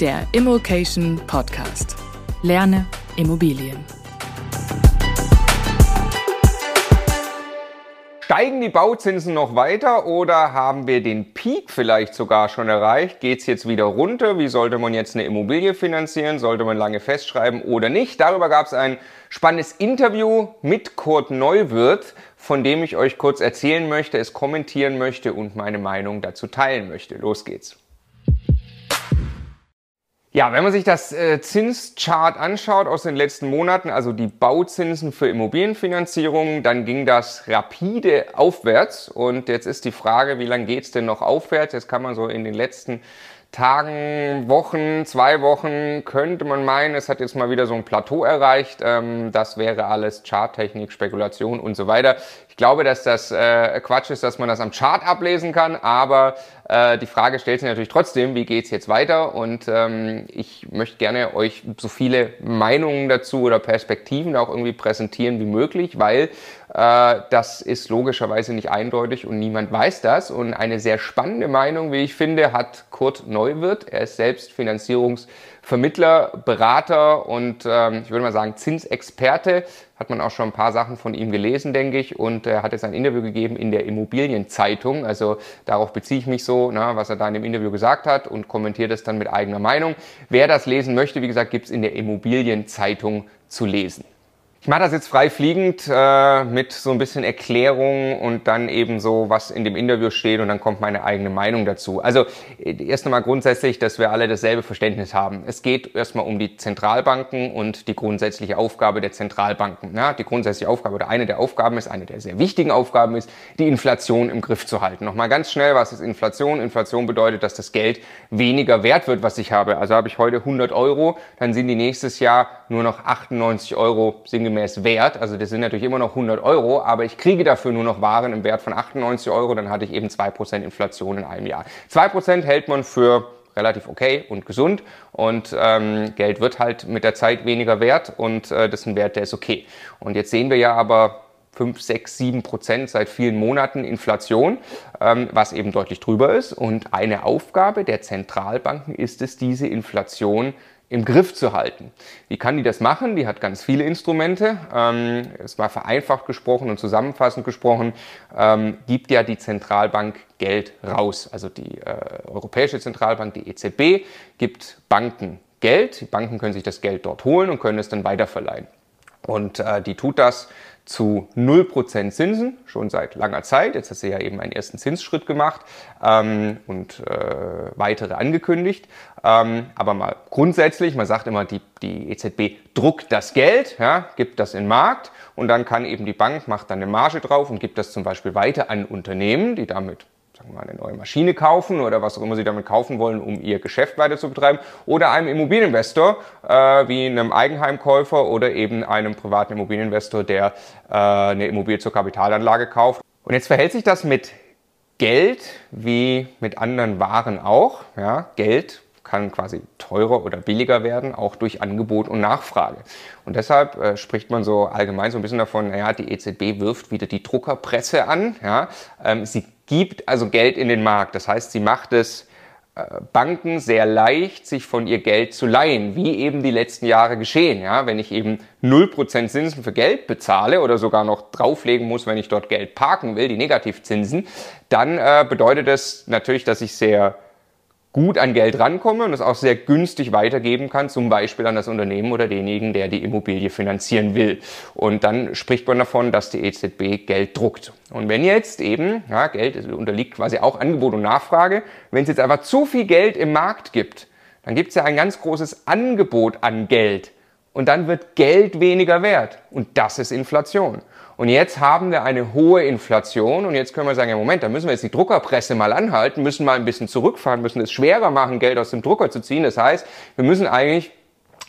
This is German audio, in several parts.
der Immokation Podcast. Lerne Immobilien. Steigen die Bauzinsen noch weiter oder haben wir den Peak vielleicht sogar schon erreicht? Geht es jetzt wieder runter? Wie sollte man jetzt eine Immobilie finanzieren? Sollte man lange festschreiben oder nicht? Darüber gab es ein spannendes Interview mit Kurt Neuwirth, von dem ich euch kurz erzählen möchte, es kommentieren möchte und meine Meinung dazu teilen möchte. Los geht's. Ja, wenn man sich das äh, Zinschart anschaut aus den letzten Monaten, also die Bauzinsen für Immobilienfinanzierung, dann ging das rapide aufwärts. Und jetzt ist die Frage, wie lange geht's denn noch aufwärts? Jetzt kann man so in den letzten Tagen, Wochen, zwei Wochen könnte man meinen, es hat jetzt mal wieder so ein Plateau erreicht. Ähm, das wäre alles Charttechnik, Spekulation und so weiter. Ich glaube, dass das äh, Quatsch ist, dass man das am Chart ablesen kann, aber äh, die Frage stellt sich natürlich trotzdem, wie geht's jetzt weiter? Und ähm, ich möchte gerne euch so viele Meinungen dazu oder Perspektiven auch irgendwie präsentieren wie möglich, weil äh, das ist logischerweise nicht eindeutig und niemand weiß das. Und eine sehr spannende Meinung, wie ich finde, hat Kurt Neuwirth. Er ist selbst Finanzierungsvermittler, Berater und ähm, ich würde mal sagen Zinsexperte hat man auch schon ein paar Sachen von ihm gelesen, denke ich. Und er hat jetzt ein Interview gegeben in der Immobilienzeitung. Also darauf beziehe ich mich so, na, was er da in dem Interview gesagt hat und kommentiert es dann mit eigener Meinung. Wer das lesen möchte, wie gesagt, gibt es in der Immobilienzeitung zu lesen. Ich mache das jetzt frei fliegend äh, mit so ein bisschen Erklärung und dann eben so, was in dem Interview steht und dann kommt meine eigene Meinung dazu. Also erst einmal grundsätzlich, dass wir alle dasselbe Verständnis haben. Es geht erstmal um die Zentralbanken und die grundsätzliche Aufgabe der Zentralbanken. Ja, die grundsätzliche Aufgabe oder eine der Aufgaben ist, eine der sehr wichtigen Aufgaben ist, die Inflation im Griff zu halten. Nochmal ganz schnell, was ist Inflation? Inflation bedeutet, dass das Geld weniger wert wird, was ich habe. Also habe ich heute 100 Euro, dann sind die nächstes Jahr nur noch 98 Euro sinngemäß wert. Also das sind natürlich immer noch 100 Euro, aber ich kriege dafür nur noch Waren im Wert von 98 Euro. Dann hatte ich eben 2% Inflation in einem Jahr. 2% hält man für relativ okay und gesund und ähm, Geld wird halt mit der Zeit weniger wert und äh, das ist ein Wert, der ist okay. Und jetzt sehen wir ja aber 5, 6, 7 Prozent seit vielen Monaten Inflation, ähm, was eben deutlich drüber ist. Und eine Aufgabe der Zentralbanken ist es, diese Inflation im Griff zu halten. Wie kann die das machen? Die hat ganz viele Instrumente. Ähm, es war vereinfacht gesprochen und zusammenfassend gesprochen, ähm, gibt ja die Zentralbank Geld raus. Also die äh, Europäische Zentralbank, die EZB, gibt Banken Geld. Die Banken können sich das Geld dort holen und können es dann weiterverleihen. Und äh, die tut das zu 0% Zinsen, schon seit langer Zeit. Jetzt hat sie ja eben einen ersten Zinsschritt gemacht ähm, und äh, weitere angekündigt. Ähm, aber mal grundsätzlich, man sagt immer, die, die EZB druckt das Geld, ja, gibt das in den Markt und dann kann eben die Bank, macht dann eine Marge drauf und gibt das zum Beispiel weiter an Unternehmen, die damit sagen wir mal, eine neue Maschine kaufen oder was auch immer sie damit kaufen wollen, um ihr Geschäft weiter zu betreiben, oder einem Immobilieninvestor, äh, wie einem Eigenheimkäufer oder eben einem privaten Immobilieninvestor, der äh, eine Immobilie zur Kapitalanlage kauft. Und jetzt verhält sich das mit Geld wie mit anderen Waren auch. Ja, Geld kann quasi teurer oder billiger werden, auch durch Angebot und Nachfrage. Und deshalb äh, spricht man so allgemein so ein bisschen davon, naja, die EZB wirft wieder die Druckerpresse an. Ja? Ähm, sie gibt also Geld in den Markt. Das heißt, sie macht es äh, Banken sehr leicht, sich von ihr Geld zu leihen, wie eben die letzten Jahre geschehen. Ja, wenn ich eben 0% Zinsen für Geld bezahle oder sogar noch drauflegen muss, wenn ich dort Geld parken will, die Negativzinsen, dann äh, bedeutet das natürlich, dass ich sehr gut an Geld rankomme und es auch sehr günstig weitergeben kann, zum Beispiel an das Unternehmen oder denjenigen, der die Immobilie finanzieren will. Und dann spricht man davon, dass die EZB Geld druckt. Und wenn jetzt eben, ja, Geld unterliegt quasi auch Angebot und Nachfrage, wenn es jetzt einfach zu viel Geld im Markt gibt, dann gibt es ja ein ganz großes Angebot an Geld. Und dann wird Geld weniger wert. Und das ist Inflation. Und jetzt haben wir eine hohe Inflation. Und jetzt können wir sagen, ja Moment, da müssen wir jetzt die Druckerpresse mal anhalten, müssen mal ein bisschen zurückfahren, müssen es schwerer machen, Geld aus dem Drucker zu ziehen. Das heißt, wir müssen eigentlich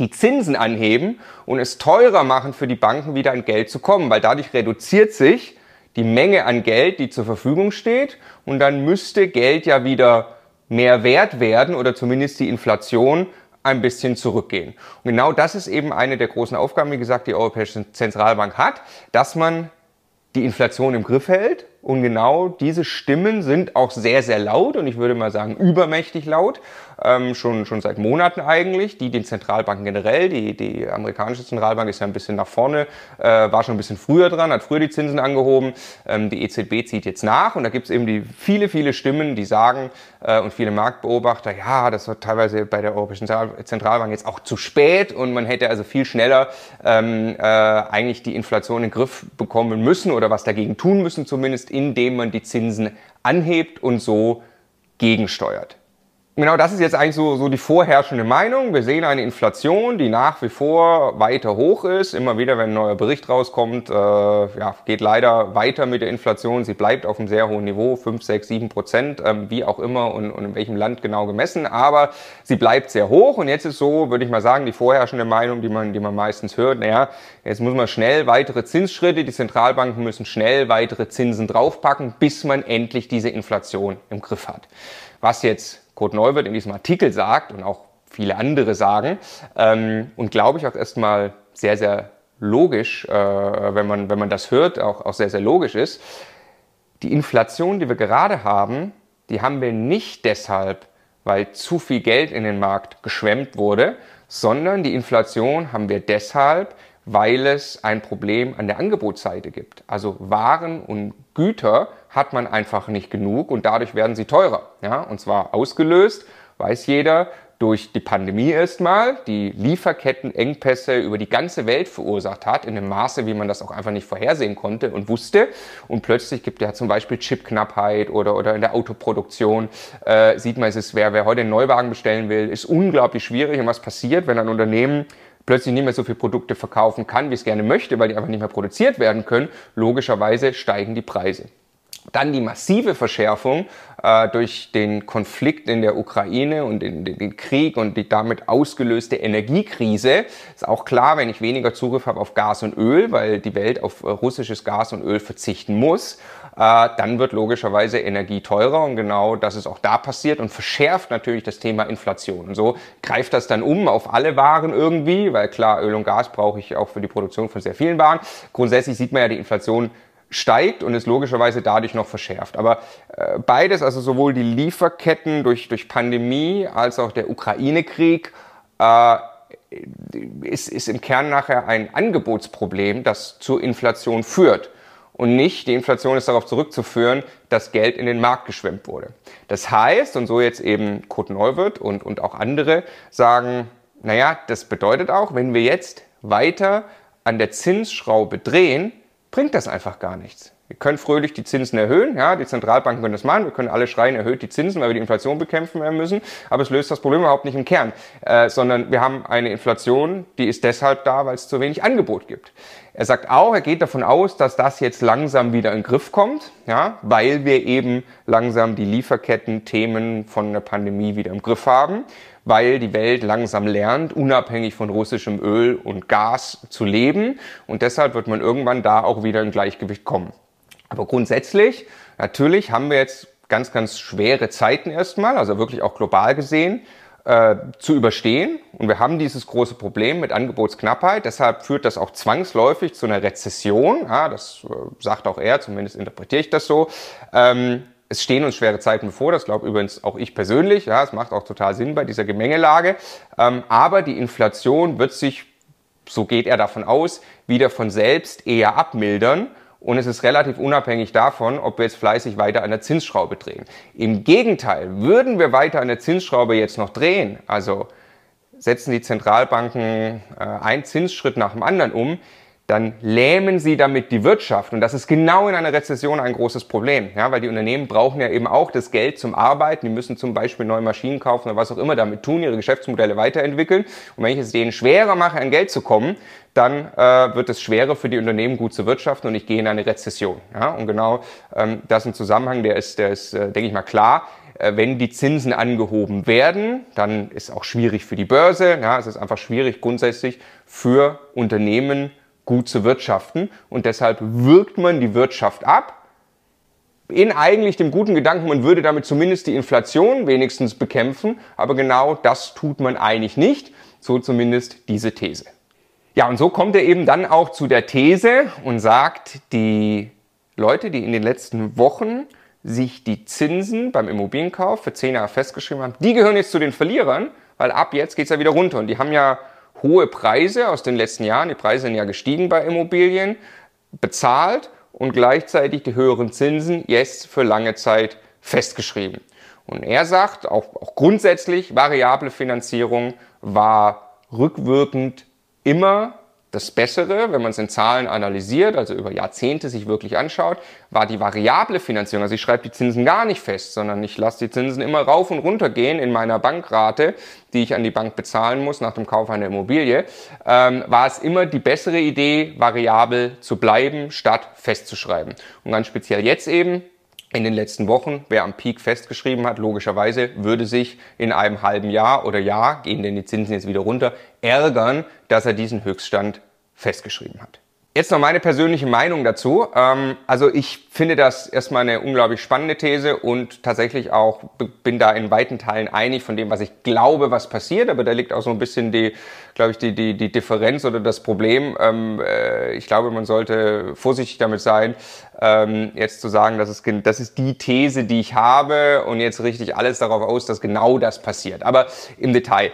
die Zinsen anheben und es teurer machen für die Banken wieder an Geld zu kommen, weil dadurch reduziert sich die Menge an Geld, die zur Verfügung steht. Und dann müsste Geld ja wieder mehr wert werden oder zumindest die Inflation ein bisschen zurückgehen. Und genau das ist eben eine der großen Aufgaben, wie gesagt, die Europäische Zentralbank hat, dass man die Inflation im Griff hält Und genau diese Stimmen sind auch sehr, sehr laut und ich würde mal sagen übermächtig laut ähm, schon, schon seit Monaten eigentlich, die den Zentralbanken generell, die, die amerikanische Zentralbank ist ja ein bisschen nach vorne, äh, war schon ein bisschen früher dran, hat früher die Zinsen angehoben, ähm, die EZB zieht jetzt nach und da gibt es eben die viele, viele Stimmen, die sagen äh, und viele Marktbeobachter, ja, das war teilweise bei der Europäischen Zentralbank jetzt auch zu spät und man hätte also viel schneller ähm, äh, eigentlich die Inflation in den Griff bekommen müssen oder was dagegen tun müssen zumindest, indem man die Zinsen anhebt und so gegensteuert. Genau, das ist jetzt eigentlich so, so die vorherrschende Meinung. Wir sehen eine Inflation, die nach wie vor weiter hoch ist. Immer wieder, wenn ein neuer Bericht rauskommt, äh, ja, geht leider weiter mit der Inflation. Sie bleibt auf einem sehr hohen Niveau, 5, 6, 7 Prozent, ähm, wie auch immer und, und in welchem Land genau gemessen. Aber sie bleibt sehr hoch. Und jetzt ist so, würde ich mal sagen, die vorherrschende Meinung, die man, die man meistens hört, naja, jetzt muss man schnell weitere Zinsschritte, die Zentralbanken müssen schnell weitere Zinsen draufpacken, bis man endlich diese Inflation im Griff hat. Was jetzt Kurt Neuwirth in diesem Artikel sagt und auch viele andere sagen ähm, und glaube ich auch erstmal sehr, sehr logisch, äh, wenn, man, wenn man das hört, auch, auch sehr, sehr logisch ist. Die Inflation, die wir gerade haben, die haben wir nicht deshalb, weil zu viel Geld in den Markt geschwemmt wurde, sondern die Inflation haben wir deshalb, weil es ein Problem an der Angebotsseite gibt. Also Waren und Güter hat man einfach nicht genug und dadurch werden sie teurer. Ja? Und zwar ausgelöst, weiß jeder, durch die Pandemie erstmal, die Lieferkettenengpässe über die ganze Welt verursacht hat, in einem Maße, wie man das auch einfach nicht vorhersehen konnte und wusste. Und plötzlich gibt ja zum Beispiel Chipknappheit oder, oder in der Autoproduktion äh, sieht man, es ist, wer, wer heute einen Neuwagen bestellen will, ist unglaublich schwierig. Und was passiert, wenn ein Unternehmen plötzlich nicht mehr so viele Produkte verkaufen kann, wie es gerne möchte, weil die einfach nicht mehr produziert werden können, logischerweise steigen die Preise. Dann die massive Verschärfung äh, durch den Konflikt in der Ukraine und den, den, Krieg und die damit ausgelöste Energiekrise. Ist auch klar, wenn ich weniger Zugriff habe auf Gas und Öl, weil die Welt auf äh, russisches Gas und Öl verzichten muss, dann wird logischerweise Energie teurer und genau das ist auch da passiert und verschärft natürlich das Thema Inflation. Und so greift das dann um auf alle Waren irgendwie, weil klar, Öl und Gas brauche ich auch für die Produktion von sehr vielen Waren. Grundsätzlich sieht man ja die Inflation steigt und ist logischerweise dadurch noch verschärft. Aber äh, beides, also sowohl die Lieferketten durch, durch Pandemie als auch der Ukraine-Krieg, äh, ist, ist im Kern nachher ein Angebotsproblem, das zur Inflation führt. Und nicht, die Inflation ist darauf zurückzuführen, dass Geld in den Markt geschwemmt wurde. Das heißt, und so jetzt eben Kurt Neuwirth und, und auch andere sagen, naja, das bedeutet auch, wenn wir jetzt weiter an der Zinsschraube drehen, bringt das einfach gar nichts. Wir können fröhlich die Zinsen erhöhen, ja, die Zentralbanken können das machen, wir können alle schreien, erhöht die Zinsen, weil wir die Inflation bekämpfen müssen, aber es löst das Problem überhaupt nicht im Kern, äh, sondern wir haben eine Inflation, die ist deshalb da, weil es zu wenig Angebot gibt. Er sagt auch, er geht davon aus, dass das jetzt langsam wieder in den Griff kommt, ja, weil wir eben langsam die Lieferketten-Themen von der Pandemie wieder im Griff haben weil die Welt langsam lernt, unabhängig von russischem Öl und Gas zu leben. Und deshalb wird man irgendwann da auch wieder in Gleichgewicht kommen. Aber grundsätzlich, natürlich haben wir jetzt ganz, ganz schwere Zeiten erstmal, also wirklich auch global gesehen, äh, zu überstehen. Und wir haben dieses große Problem mit Angebotsknappheit. Deshalb führt das auch zwangsläufig zu einer Rezession. Ja, das äh, sagt auch er, zumindest interpretiere ich das so. Ähm, es stehen uns schwere Zeiten bevor, das glaube übrigens auch ich persönlich. Ja, es macht auch total Sinn bei dieser Gemengelage. Ähm, aber die Inflation wird sich, so geht er davon aus, wieder von selbst eher abmildern und es ist relativ unabhängig davon, ob wir jetzt fleißig weiter an der Zinsschraube drehen. Im Gegenteil, würden wir weiter an der Zinsschraube jetzt noch drehen, also setzen die Zentralbanken äh, einen Zinsschritt nach dem anderen um, dann lähmen sie damit die Wirtschaft. Und das ist genau in einer Rezession ein großes Problem, ja, weil die Unternehmen brauchen ja eben auch das Geld zum Arbeiten. Die müssen zum Beispiel neue Maschinen kaufen oder was auch immer damit tun, ihre Geschäftsmodelle weiterentwickeln. Und wenn ich es denen schwerer mache, an Geld zu kommen, dann äh, wird es schwerer für die Unternehmen gut zu wirtschaften und ich gehe in eine Rezession. Ja? Und genau ähm, das ist ein Zusammenhang, der ist, der ist äh, denke ich mal, klar. Äh, wenn die Zinsen angehoben werden, dann ist auch schwierig für die Börse. Ja? Es ist einfach schwierig grundsätzlich für Unternehmen gut zu wirtschaften und deshalb wirkt man die Wirtschaft ab in eigentlich dem guten Gedanken, man würde damit zumindest die Inflation wenigstens bekämpfen, aber genau das tut man eigentlich nicht, so zumindest diese These. Ja, und so kommt er eben dann auch zu der These und sagt, die Leute, die in den letzten Wochen sich die Zinsen beim Immobilienkauf für 10 Jahre festgeschrieben haben, die gehören jetzt zu den Verlierern, weil ab jetzt geht es ja wieder runter. Und die haben ja hohe Preise aus den letzten Jahren, die Preise sind ja gestiegen bei Immobilien, bezahlt und gleichzeitig die höheren Zinsen jetzt für lange Zeit festgeschrieben. Und er sagt, auch, auch grundsätzlich, variable Finanzierung war rückwirkend immer das Bessere, wenn man es in Zahlen analysiert, also über Jahrzehnte sich wirklich anschaut, war die variable Finanzierung. Also ich schreibe die Zinsen gar nicht fest, sondern ich lasse die Zinsen immer rauf und runter gehen in meiner Bankrate, die ich an die Bank bezahlen muss nach dem Kauf einer Immobilie. Ähm, war es immer die bessere Idee, variabel zu bleiben, statt festzuschreiben. Und ganz speziell jetzt eben, in den letzten Wochen, wer am Peak festgeschrieben hat, logischerweise würde sich in einem halben Jahr oder Jahr, gehen denn die Zinsen jetzt wieder runter, ärgern, dass er diesen Höchststand festgeschrieben hat. Jetzt noch meine persönliche Meinung dazu. Ähm, also ich finde das erstmal eine unglaublich spannende These und tatsächlich auch bin da in weiten Teilen einig von dem, was ich glaube, was passiert. Aber da liegt auch so ein bisschen die, glaube ich, die, die, die Differenz oder das Problem. Ähm, äh, ich glaube, man sollte vorsichtig damit sein, ähm, jetzt zu sagen, das ist, das ist die These, die ich habe und jetzt richte ich alles darauf aus, dass genau das passiert. Aber im Detail.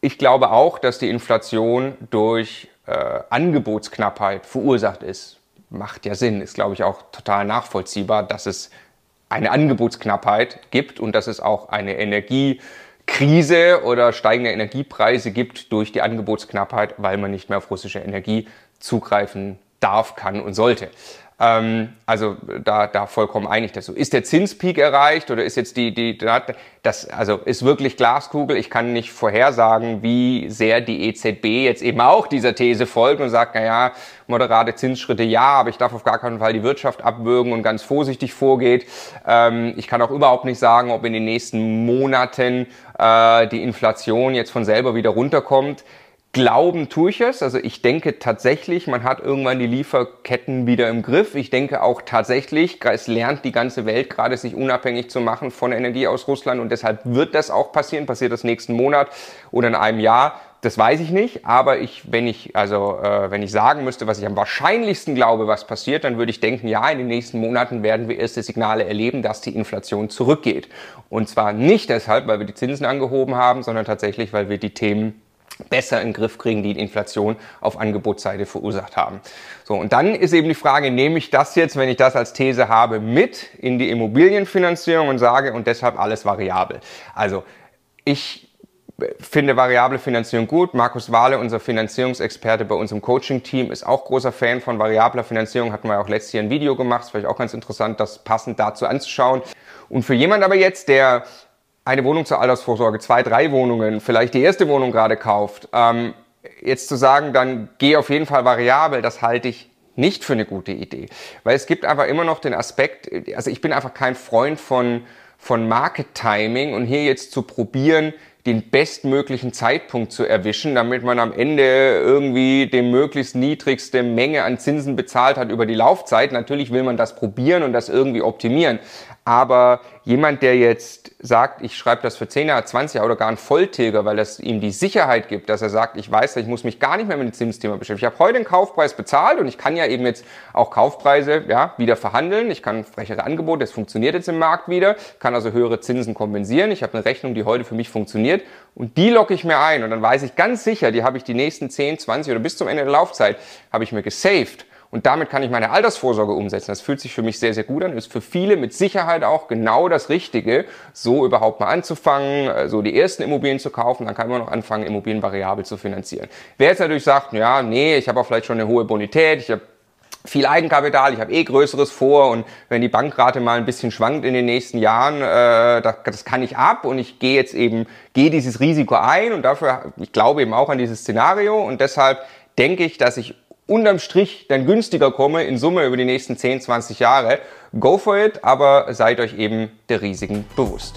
ich glaube auch, dass die Inflation durch äh, Angebotsknappheit verursacht ist, macht ja Sinn, ist glaube ich auch total nachvollziehbar, dass es eine Angebotsknappheit gibt und dass es auch eine Energiekrise oder steigende Energiepreise gibt durch die Angebotsknappheit, weil man nicht mehr auf russische Energie zugreifen darf, kann und sollte. Ähm, also da, da vollkommen einig dazu. Ist der Zinspeak erreicht oder ist jetzt die, die, das, also ist wirklich Glaskugel. Ich kann nicht vorhersagen, wie sehr die EZB jetzt eben auch dieser These folgt und sagt, na ja, moderate Zinsschritte ja, aber ich darf auf gar keinen Fall die Wirtschaft abwürgen und ganz vorsichtig vorgeht. Ähm, ich kann auch überhaupt nicht sagen, ob in den nächsten Monaten äh, die Inflation jetzt von selber wieder runterkommt. Glauben tue ich es. Also ich denke tatsächlich, man hat irgendwann die Lieferketten wieder im Griff. Ich denke auch tatsächlich, es lernt die ganze Welt gerade, sich unabhängig zu machen von Energie aus Russland und deshalb wird das auch passieren. Passiert das nächsten Monat oder in einem Jahr. Das weiß ich nicht, aber ich, wenn ich, also äh, wenn ich sagen müsste, was ich am wahrscheinlichsten glaube, was passiert, dann würde ich denken, ja, in den nächsten Monaten werden wir erste Signale erleben, dass die Inflation zurückgeht. Und zwar nicht deshalb, weil wir die Zinsen angehoben haben, sondern tatsächlich, weil wir die Themen besser in den Griff kriegen, die Inflation auf Angebotsseite verursacht haben. So, und dann ist eben die Frage, nehme ich das jetzt, wenn ich das als These habe, mit in die Immobilienfinanzierung und sage, und deshalb alles variabel. Also, ich finde variable Finanzierung gut. Markus Wahle, unser Finanzierungsexperte bei unserem Coaching-Team, ist auch großer Fan von variabler Finanzierung. Hatten wir auch letztes Jahr ein Video gemacht. Das vielleicht auch ganz interessant, das passend dazu anzuschauen. Und für jemand aber jetzt, der eine Wohnung zur Altersvorsorge, zwei, drei Wohnungen, vielleicht die erste Wohnung gerade kauft, ähm, jetzt zu sagen, dann geh auf jeden Fall variabel, das halte ich nicht für eine gute Idee. Weil es gibt einfach immer noch den Aspekt, also ich bin einfach kein Freund von, von Market Timing und hier jetzt zu probieren, den bestmöglichen Zeitpunkt zu erwischen, damit man am Ende irgendwie die möglichst niedrigste Menge an Zinsen bezahlt hat über die Laufzeit. Natürlich will man das probieren und das irgendwie optimieren. Aber jemand, der jetzt sagt, ich schreibe das für 10 Jahre, 20 Jahre oder gar ein Volltilger, weil das ihm die Sicherheit gibt, dass er sagt, ich weiß, ich muss mich gar nicht mehr mit dem Zinsthema beschäftigen. Ich habe heute einen Kaufpreis bezahlt und ich kann ja eben jetzt auch Kaufpreise ja, wieder verhandeln. Ich kann frechere Angebote, das funktioniert jetzt im Markt wieder, kann also höhere Zinsen kompensieren. Ich habe eine Rechnung, die heute für mich funktioniert und die locke ich mir ein und dann weiß ich ganz sicher, die habe ich die nächsten 10, 20 oder bis zum Ende der Laufzeit, habe ich mir gesaved und damit kann ich meine Altersvorsorge umsetzen. Das fühlt sich für mich sehr, sehr gut an. Ist für viele mit Sicherheit auch genau das Richtige, so überhaupt mal anzufangen, äh, so die ersten Immobilien zu kaufen. Dann kann man noch anfangen, Immobilien variabel zu finanzieren. Wer jetzt natürlich sagt, ja, nee, ich habe auch vielleicht schon eine hohe Bonität, ich habe viel Eigenkapital, ich habe eh Größeres vor und wenn die Bankrate mal ein bisschen schwankt in den nächsten Jahren, äh, das, das kann ich ab und ich gehe jetzt eben, gehe dieses Risiko ein und dafür, ich glaube eben auch an dieses Szenario und deshalb denke ich, dass ich unterm Strich dann günstiger komme in Summe über die nächsten 10, 20 Jahre. Go for it, aber seid euch eben der Risiken bewusst.